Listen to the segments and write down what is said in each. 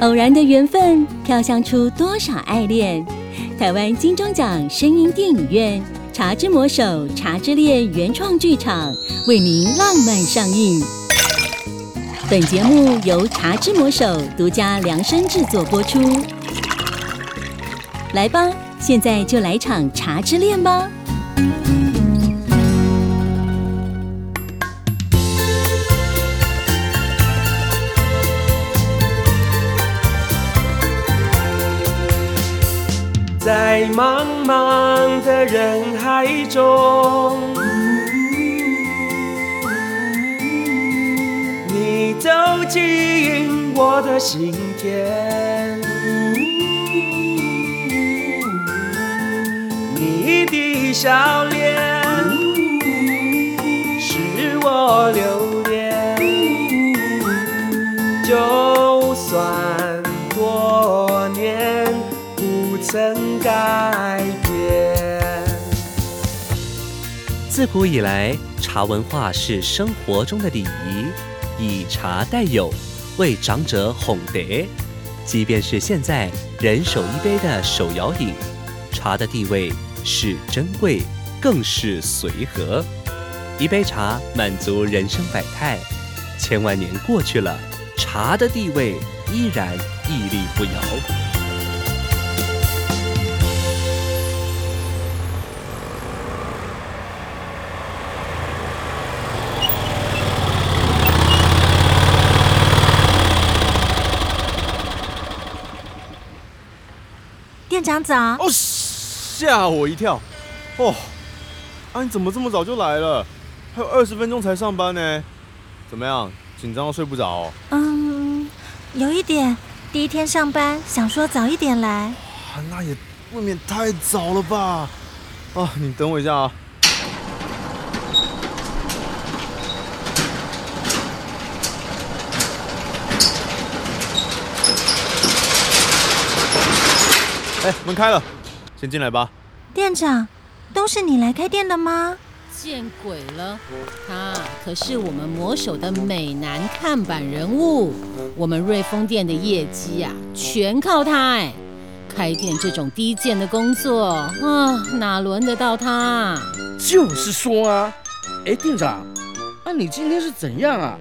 偶然的缘分，飘香出多少爱恋？台湾金钟奖声音电影院《茶之魔手》《茶之恋》原创剧场为您浪漫上映。本节目由《茶之魔手》独家量身制作播出。来吧，现在就来场茶之恋吧！在茫茫的人海中，你走进我的心田，你的笑脸是我留自古以来，茶文化是生活中的礼仪，以茶代友，为长者哄德。即便是现在人手一杯的手摇饮，茶的地位是珍贵，更是随和。一杯茶满足人生百态，千万年过去了，茶的地位依然屹立不摇。店长早，哦，吓我一跳！哦，啊，你怎么这么早就来了？还有二十分钟才上班呢。怎么样？紧张到睡不着、哦？嗯，有一点，第一天上班，想说早一点来。哇，那也未免太早了吧？啊，你等我一下啊。哎，门开了，先进来吧。店长，都是你来开店的吗？见鬼了！他可是我们魔手的美男看板人物，我们瑞丰店的业绩啊，全靠他哎。开店这种低贱的工作啊，哪轮得到他？就是说啊，哎，店长，啊，你今天是怎样啊？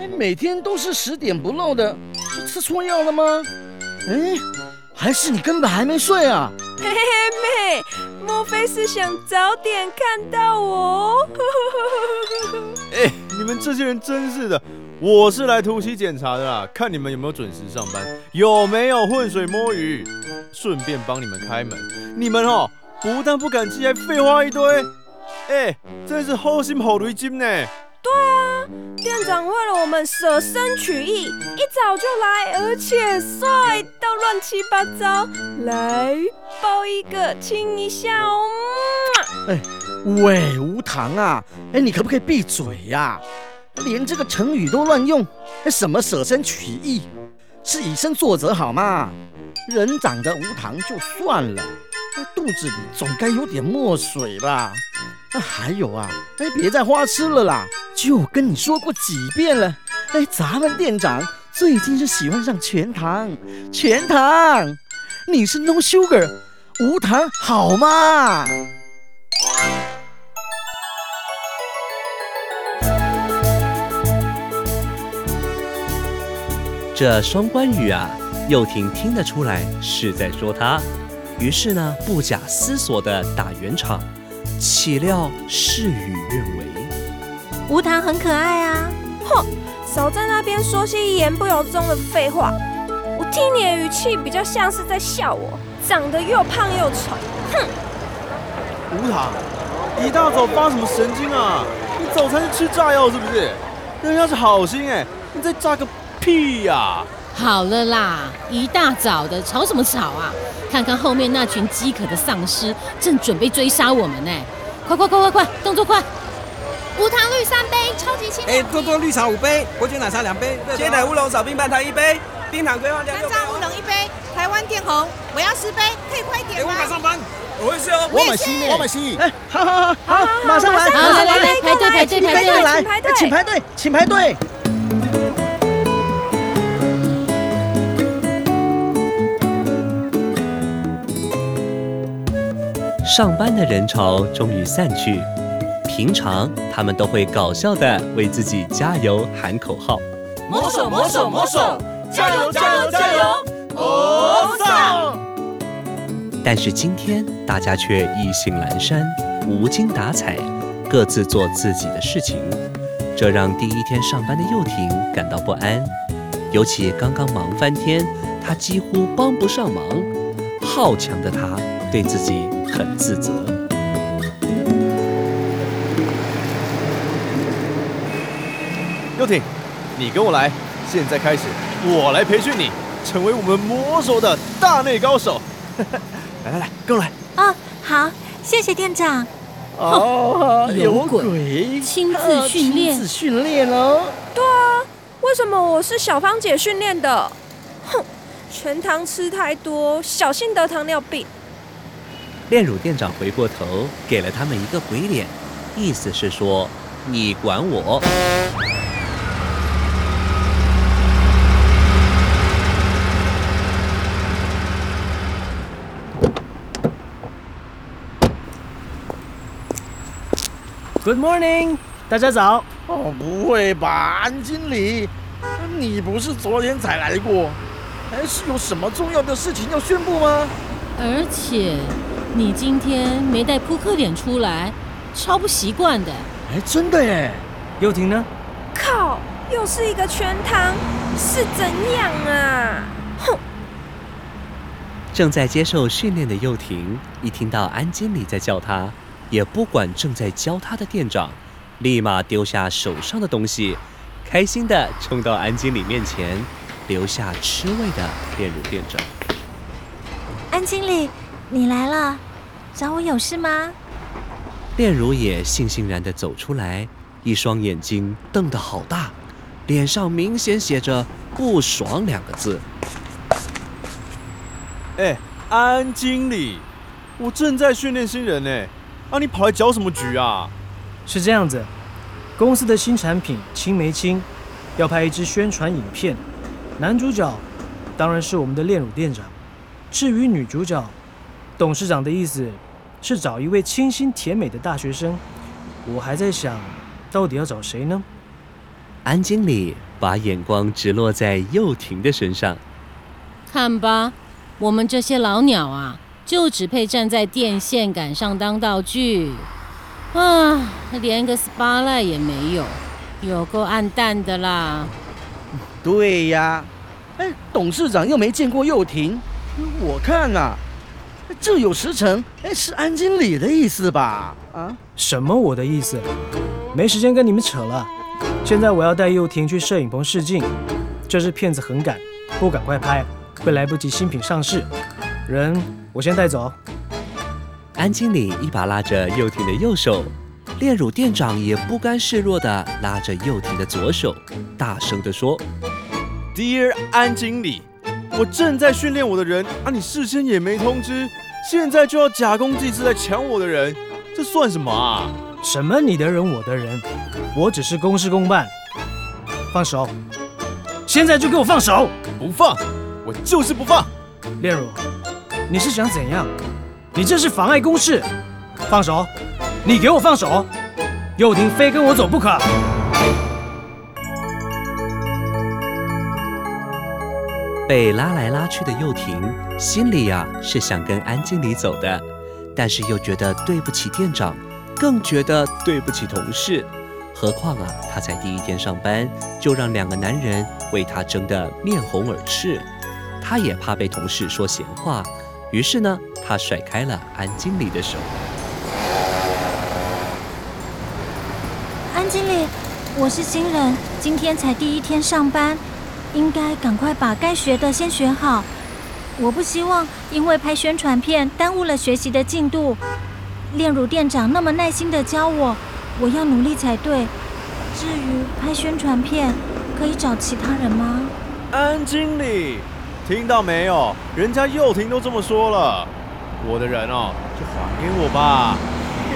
哎，每天都是十点不漏的，是吃错药了吗？哎，还是你根本还没睡啊？嘿嘿嘿妹，莫非是想早点看到我？哎，你们这些人真是的，我是来突击检查的啦，看你们有没有准时上班，有没有浑水摸鱼，顺便帮你们开门。你们哦，不但不敢记，还废话一堆。哎，真是好心好雷金呢。对啊，店长为了我们舍身取义，一早就来，而且帅到乱七八糟。来，抱一个，亲一下哦。哎，喂，无糖啊！哎，你可不可以闭嘴呀、连这个成语都乱用，什么舍身取义，是以身作则好吗？人长得无糖就算了，那肚子里总该有点墨水吧？啊，还有啊，哎，别再花痴了啦！就跟你说过几遍了，哎，咱们店长最近是喜欢上全糖，全糖，你是 no sugar，无糖好吗？这双关语啊，又婷听得出来是在说他，于是呢，不假思索的打圆场，岂料事与愿违。无糖很可爱啊。哼，少在那边说些言不由衷的废话。我听你的语气比较像是在笑我，长得又胖又丑。哼，无糖，一大早发什么神经啊？你早餐是吃炸药是不是？人家是好心哎，你在炸个屁呀、好了啦，一大早的吵什么吵啊？看看后面那群饥渴的丧尸，正准备追杀我们呢！快快快快快，动作快！无糖绿三杯，超级清哎，多多绿茶五杯，伯爵奶茶两杯，鲜奶乌龙少冰半糖一杯，冰糖桂花酱六杯。干炸乌龙一杯，台湾电红，我要十杯，可以快哎，点吗？我马上搬，我会去哦。我买西，我买西。哎，好好好好，马上来，好来来来，排队排队排队！排队哎请排队，请排队。上班的人潮终于散去。平常他们都会搞笑的为自己加油喊口号，魔手魔手魔手，加油加油加油！哦上！但是今天大家却意兴阑珊，无精打采，各自做自己的事情，这让第一天上班的幼婷感到不安。尤其刚刚忙翻天，她几乎帮不上忙。好强的她对自己很自责。幼婷，你跟我来，现在开始，我来培训你，成为我们魔手的大内高手。来来来，跟我来。哦，好，谢谢店长。哦，有鬼鬼亲自训练亲自训练哦。对啊，为什么我是小芳姐训练的？哼，全糖吃太多，小心得糖尿病。炼乳店长回过头，给了他们一个鬼脸，意思是说你管我。Good morning，大家早。哦，不会吧，安经理，你不是昨天才来过？还是有什么重要的事情要宣布吗？而且你今天没带扑克脸出来，超不习惯的。哎，真的耶！幼婷呢？靠，又是一个全糖，是怎样啊？哼！正在接受训练的幼婷，一听到安经理在叫她，也不管正在教她的店长，立马丢下手上的东西，开心的冲到安经理面前，留下吃味的炼乳店长。安经理，你来了，找我有事吗？炼乳也悻悻然地走出来，一双眼睛瞪得好大，脸上明显写着“不爽”两个字。哎，安经理，我正在训练新人呢，啊，你跑来搅什么局啊？是这样子，公司的新产品青梅青要拍一支宣传影片，男主角当然是我们的炼乳店长。至于女主角，董事长的意思是找一位清新甜美的大学生。我还在想，到底要找谁呢？安经理把眼光直落在幼婷的身上。看吧，我们这些老鸟啊，就只配站在电线杆上当道具，啊，连个 spotlight 也没有，有够暗淡的啦。对呀，哎，董事长又没见过幼婷，我看呐、这有时辰，哎，是安经理的意思吧？啊，什么我的意思？没时间跟你们扯了。现在我要带幼婷去摄影棚试镜，这是片子很赶，不赶快拍，会来不及新品上市。人我先带走。安经理一把拉着幼婷的右手，炼乳店长也不甘示弱地拉着幼婷的左手，大声地说：“Dear 安经理，我正在训练我的人啊，你事先也没通知，现在就要假公济私来抢我的人，这算什么啊？什么你的人我的人，我只是公事公办。放手！现在就给我放手！不放，我就是不放！炼乳，你是想怎样？你这是妨碍公事！放手！你给我放手！幼婷非跟我走不可！被拉来拉去的幼婷，心里呀、是想跟安经理走的，但是又觉得对不起店长，更觉得对不起同事。何况啊，她才第一天上班，就让两个男人为她争得面红耳赤，她也怕被同事说闲话，于是呢，她甩开了安经理的手。安经理，我是新人，今天才第一天上班，应该赶快把该学的先学好。我不希望因为拍宣传片耽误了学习的进度。炼乳店长那么耐心的教我，我要努力才对。至于拍宣传片，可以找其他人吗？安经理，听到没有？人家幼婷都这么说了，我的人哦，就还给我吧。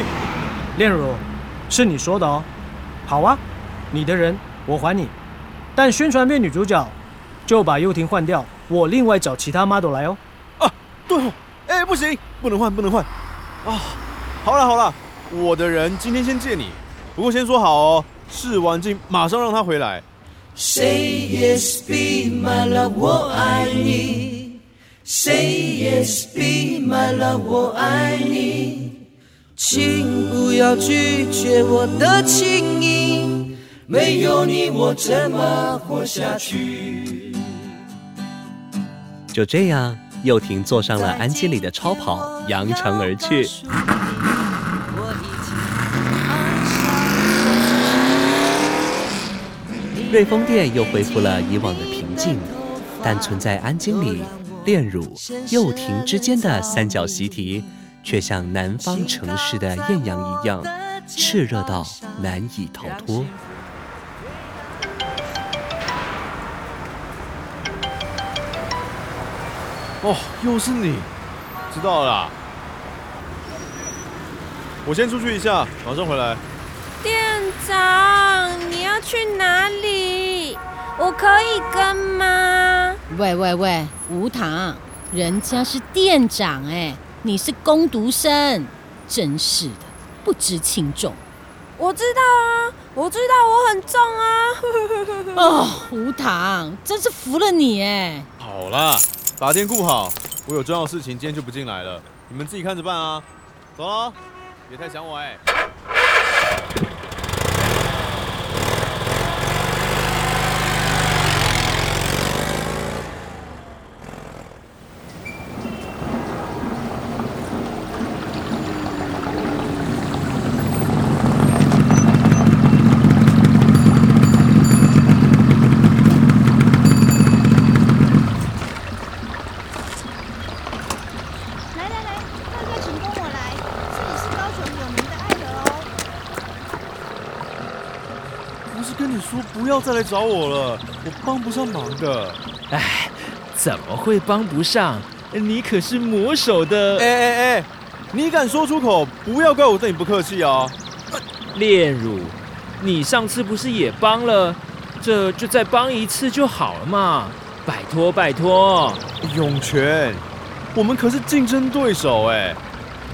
炼乳，是你说的哦。好啊，你的人我还你，但宣传片女主角就把幽婷换掉，我另外找其他 model 来哦。啊，对哦，哎，不行，不能换，不能换。啊，好了好了，我的人今天先借你，不过先说好哦，试完镜马上让他回来。Say yes, be my love，我爱你。Say yes, be my love，我爱你。请不要拒绝我的情意，没有你我怎么活下去？就这样，幼婷坐上了安吉里的超跑，扬长而去。瑞丰店又恢复了以往的平静，但存在安经理、炼乳、幼婷之间的三角习题，却像南方城市的艳阳一样，炽热到难以逃脱。哦，又是你，知道了。我先出去一下，马上回来。店长，你要去哪里？我可以跟吗？喂喂喂，无糖，人家是店长哎，你是工读生，真是的，不知轻重。我知道啊，我知道我很重啊。哦，无糖，真是服了你哎。好了，把店顾好，我有重要事情，今天就不进来了，你们自己看着办啊。走了，别太想我哎。要再来找我了，我帮不上忙的。哎，怎么会帮不上？你可是魔手的。哎哎哎，你敢说出口，不要怪我对你不客气啊。炼乳，你上次不是也帮了？这就再帮一次就好了嘛。拜托拜托，永泉，我们可是竞争对手哎。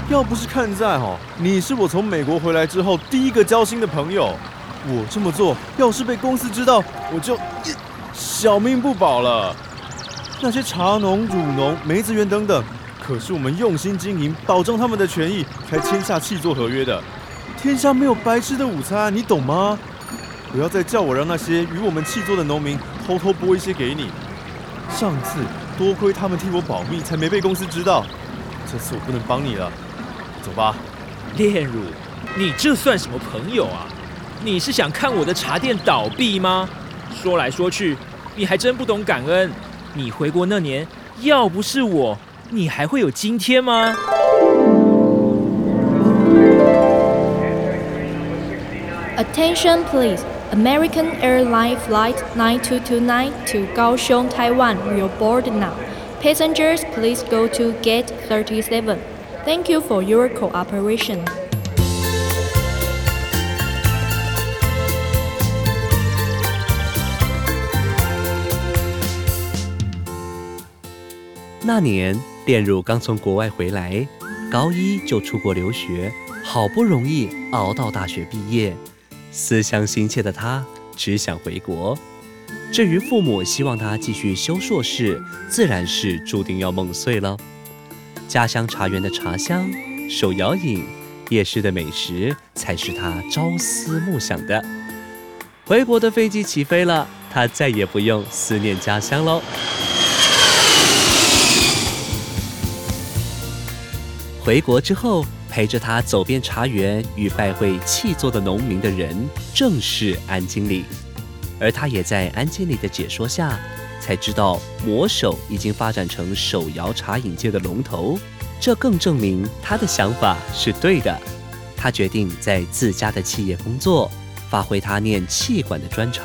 要不是看在哈，你是我从美国回来之后第一个交心的朋友。我这么做，要是被公司知道，我就小命不保了。那些茶农、乳农、梅子园等等，可是我们用心经营，保障他们的权益，才签下契作合约的。天下没有白吃的午餐，你懂吗？不要再叫我让那些与我们契作的农民偷偷拨一些给你。上次多亏他们替我保密，才没被公司知道。这次我不能帮你了，走吧。炼乳，你这算什么朋友啊？你是想看我的茶店倒闭吗？说来说去，你还真不懂感恩。你回国那年，要不是我，你还会有今天吗？Attention please, American Airlines flight 9229 to Kaohsiung, Taiwan will board now. Passengers, please go to gate 37. Thank you for your cooperation. 那年，炼乳刚从国外回来，高一就出国留学，好不容易熬到大学毕业，思乡心切的他只想回国。至于父母希望他继续修硕士，自然是注定要梦碎了。家乡茶园的茶香、手摇饮、夜市的美食，才是他朝思暮想的。回国的飞机起飞了，他再也不用思念家乡喽。回国之后，陪着他走遍茶园与拜会气作的农民的人，正是安经理。而他也在安经理的解说下，才知道魔手已经发展成手摇茶饮界的龙头。这更证明他的想法是对的。他决定在自家的企业工作，发挥他念气管的专长。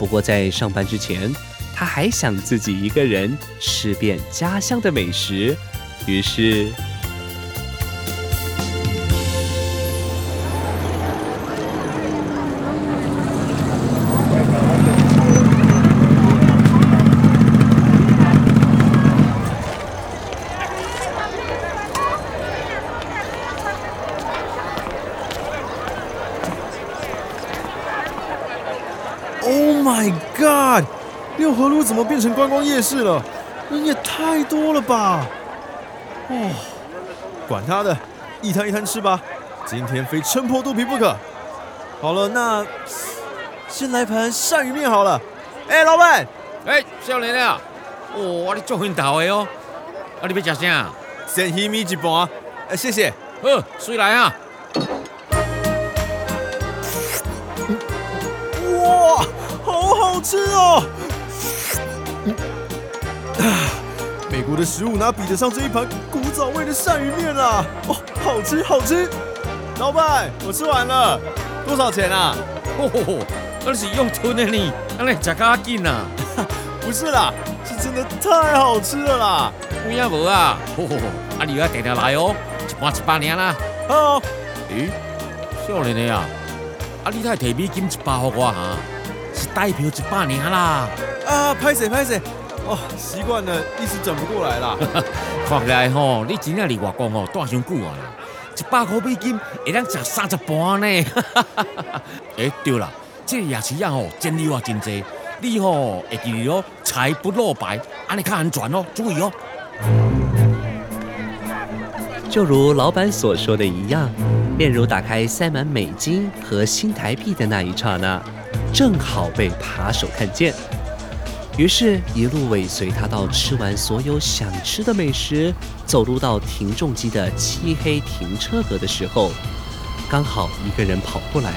不过在上班之前，他还想自己一个人吃遍家乡的美食。于是。My god！六合路怎么变成观光夜市了？人也太多了吧！哦，管他的，一摊一摊吃吧。今天非撑破肚皮不可。好了，那先来盘鳝鱼面好了。哎，老板，哎，少年啊，哦，你做运头的哦。啊，你要吃啥？鳝鱼米一盘。哎，谢谢。好，水来啊。吃哦！啊，美国的食物哪比得上这一盘古早味的鳝鱼面啊？哦，好吃好吃！老板，我吃完了，多少钱啊？哦，那是用吞的呢，那你吃卡紧啊？不是啦，是真的太好吃了啦！有影无啊？吼吼吼，啊你要定定来哦，一盘一百年啦。好。诶，少年的啊，啊你太提美金一百给我哈，是代表一百年啦。啊，拍谁拍谁？哦，习惯了，一时整不过来啦。看起来吼，你真正离外公哦带上久啊，一百块美金会当吃三十盘呢。哎，对了，这夜市啊吼，真溜啊真济，你吼会记住哦，财不露白，安尼较安全哦，注意哦。就如老板所说的一样，炼如打开塞满美金和新台币的那一刹那，正好被扒手看见。于是，一路尾随他到吃完所有想吃的美食，走路到停重机的漆黑停车格的时候，刚好一个人跑过来，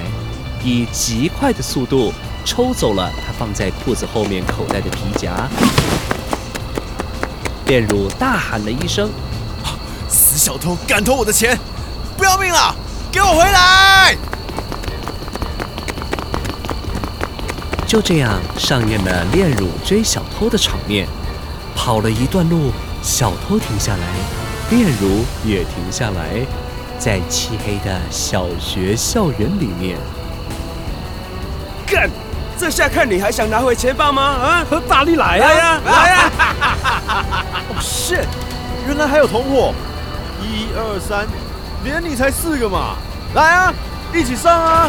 以极快的速度抽走了他放在裤子后面口袋的皮夹。店主大喊了一声：“死小偷，敢偷我的钱，不要命了，给我回来！”就这样上演了炼乳追小偷的场面。跑了一段路，小偷停下来，炼乳也停下来，在漆黑的小学校园里面。干！这下看你还想拿回钱包吗？啊，大力来呀！来呀！哦，shit！原来还有同伙。一二三，连你才四个嘛！来啊，一起上啊！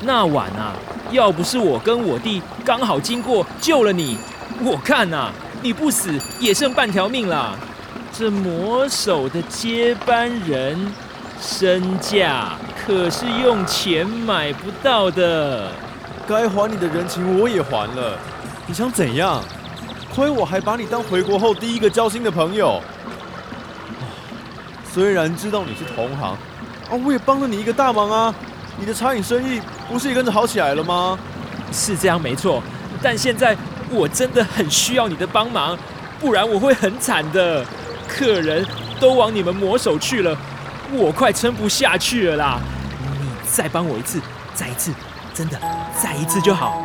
那晚啊，要不是我跟我弟刚好经过救了你，我看呐，你不死也剩半条命了。这魔手的接班人，身价可是用钱买不到的。该还你的人情我也还了，你想怎样？亏我还把你当回国后第一个交心的朋友。虽然知道你是同行，啊，我也帮了你一个大忙啊。你的茶饮生意不是也跟着好起来了吗？是这样没错，但现在我真的很需要你的帮忙，不然我会很惨的。客人都往你们魔手去了，我快撑不下去了啦！你再帮我一次，再一次，真的再一次就好。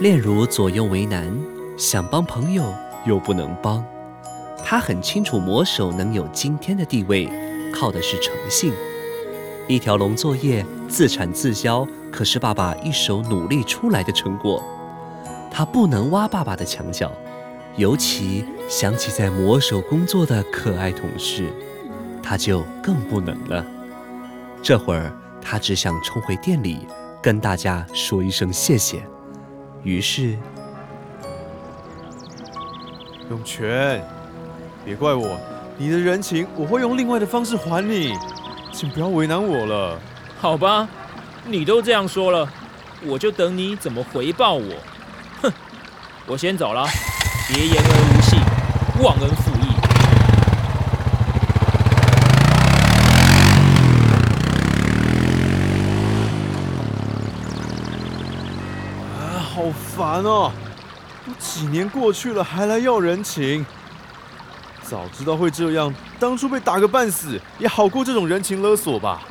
炼如左右为难，想帮朋友又不能帮。他很清楚魔手能有今天的地位，靠的是诚信。一条龙作业自产自销，可是爸爸一手努力出来的成果。他不能挖爸爸的墙角，尤其想起在魔手工作的可爱同事，他就更不能了。这会儿他只想冲回店里，跟大家说一声谢谢。于是，永泉，别怪我，你的人情我会用另外的方式还你，请不要为难我了。好吧，你都这样说了，我就等你怎么回报我。哼，我先走了，别言而无信，忘恩负义。好烦哦！都几年过去了，还来要人情。早知道会这样，当初被打个半死，也好过这种人情勒索吧。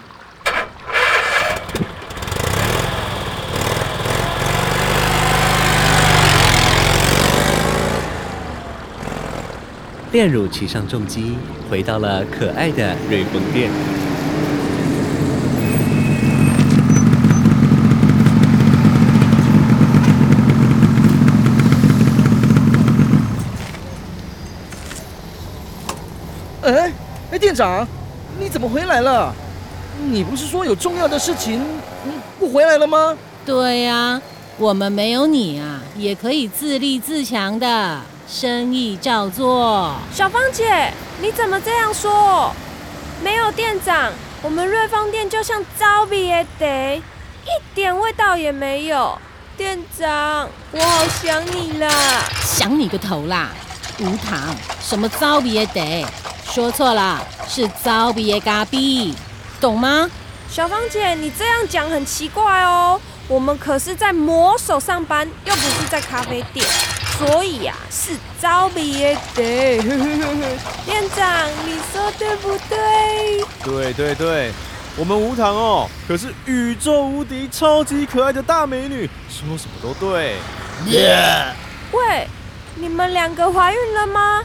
炼乳骑上重机，回到了可爱的瑞丰店。长，你怎么回来了？你不是说有重要的事情，嗯，不回来了吗？对呀，我们没有你啊，也可以自立自强的，生意照做。小芳姐，你怎么这样说？没有店长，我们瑞芳店就像糟比也得，一点味道也没有。店长，我好想你啦！想你个头啦！无糖，什么糟比也得？说错了，是糟比耶咖比，懂吗？小芳姐，你这样讲很奇怪哦。我们可是在魔手上班，又不是在咖啡店，所以呀，是招比耶得。店长，你说对不对？对对对，我们无糖哦，可是宇宙无敌、超级可爱的大美女，说什么都对。耶喂，你们两个怀孕了吗？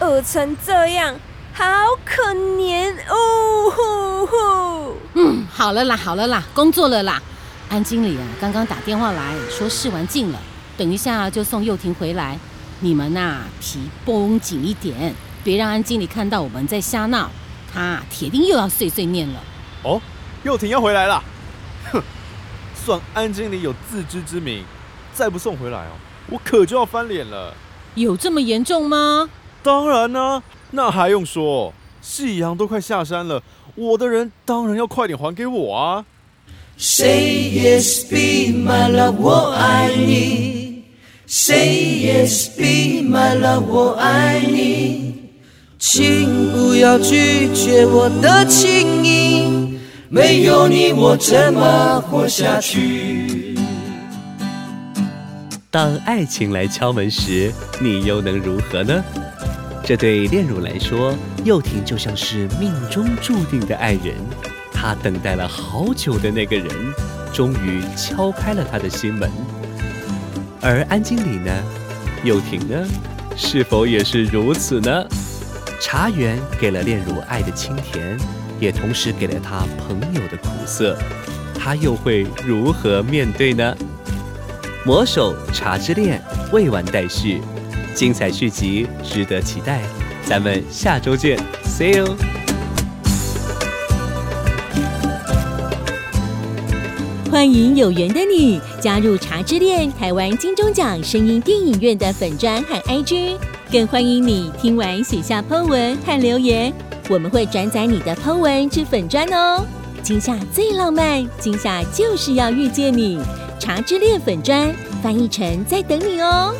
饿成这样。好可怜哦！呼呼。嗯，好了啦，好了啦，工作了啦。安经理啊，刚刚打电话来说试完镜了，等一下就送幼婷回来。你们呐，皮绷紧一点，别让安经理看到我们在瞎闹，他铁定又要碎碎念了。哦，幼婷要回来了。哼，算安经理有自知之明，再不送回来哦，我可就要翻脸了。有这么严重吗？当然呢。那还用说？夕阳都快下山了，我的人当然要快点还给我啊！Say yes, be my love，我爱你。Say yes, be my love，我爱你。请不要拒绝我的情意，没有你我怎么活下去？当爱情来敲门时，你又能如何呢？这对炼乳来说，幼婷就像是命中注定的爱人。她等待了好久的那个人，终于敲开了他的心门。而安经理呢？幼婷呢？是否也是如此呢？茶园给了炼乳爱的清甜，也同时给了他朋友的苦涩。他又会如何面对呢？魔手茶之恋未完待续。精彩续集值得期待，咱们下周见，See you。欢迎有缘的你加入茶之恋台湾金钟奖声音电影院的粉专和 IG，更欢迎你听完写下 Po 文和留言，我们会转载你的 Po 文至粉专哦。今夏最浪漫，今夏就是要遇见你，茶之恋粉砖翻译成在等你哦。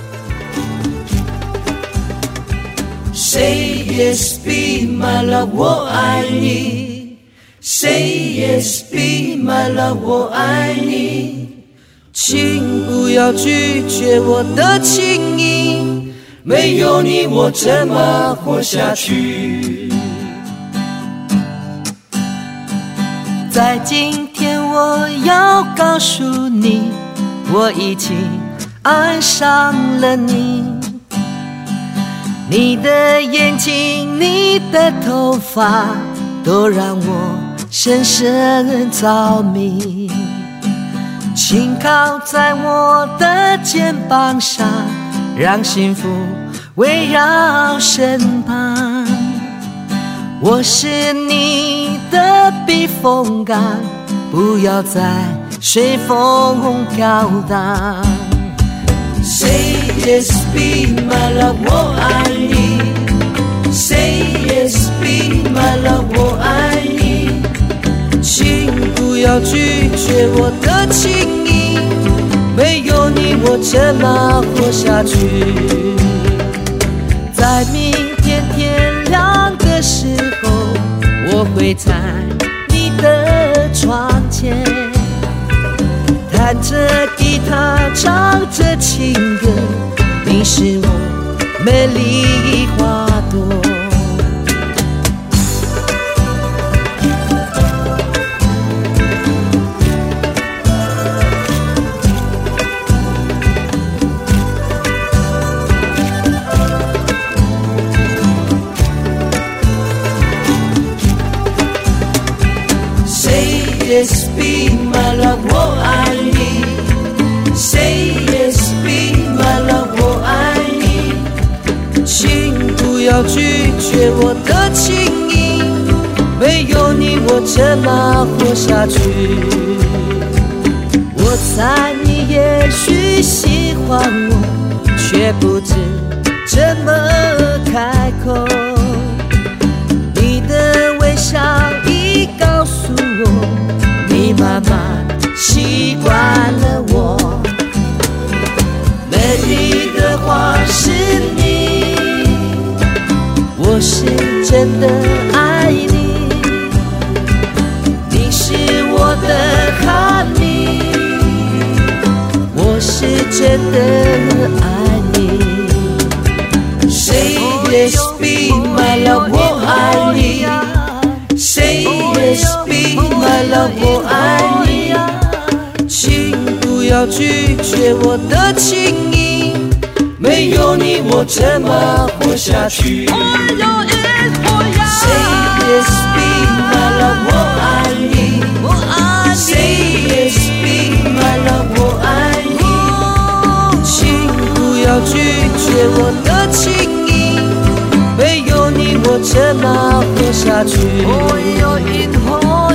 Say yes, be my love，我爱你。Say yes, be my love，我爱你。请不要拒绝我的情意，没有你我怎么活下去？在今天，我要告诉你，我已经爱上了你。你的眼睛，你的头发，都让我深深着迷。轻靠在我的肩膀上，让幸福围绕身旁。我是你的避风港，不要再随风飘荡。Say yes, be my love，我爱你。Say yes, be my love，我爱你。请不要拒绝我的情意，没有你我怎么活下去？在明天天亮的时候，我会在弹着吉他，唱着情歌，你是我美丽花朵。要拒绝我的情意，没有你我怎么活下去？我猜你也许喜欢我，却不知怎么开口。你的微笑已告诉我，你慢慢习惯了我。美丽的花是你，是真的爱你，你是我的 honey，我是真的爱你。Say yes, be my love，我爱你。Say yes, be my love，我爱你。请不要拒绝我的情意，没有你我怎么活下去。我要一活。Say be my love，我爱你，我爱你。Say be my love，我爱你。请不要拒绝我的情意，没有你我怎么活下去？我一活。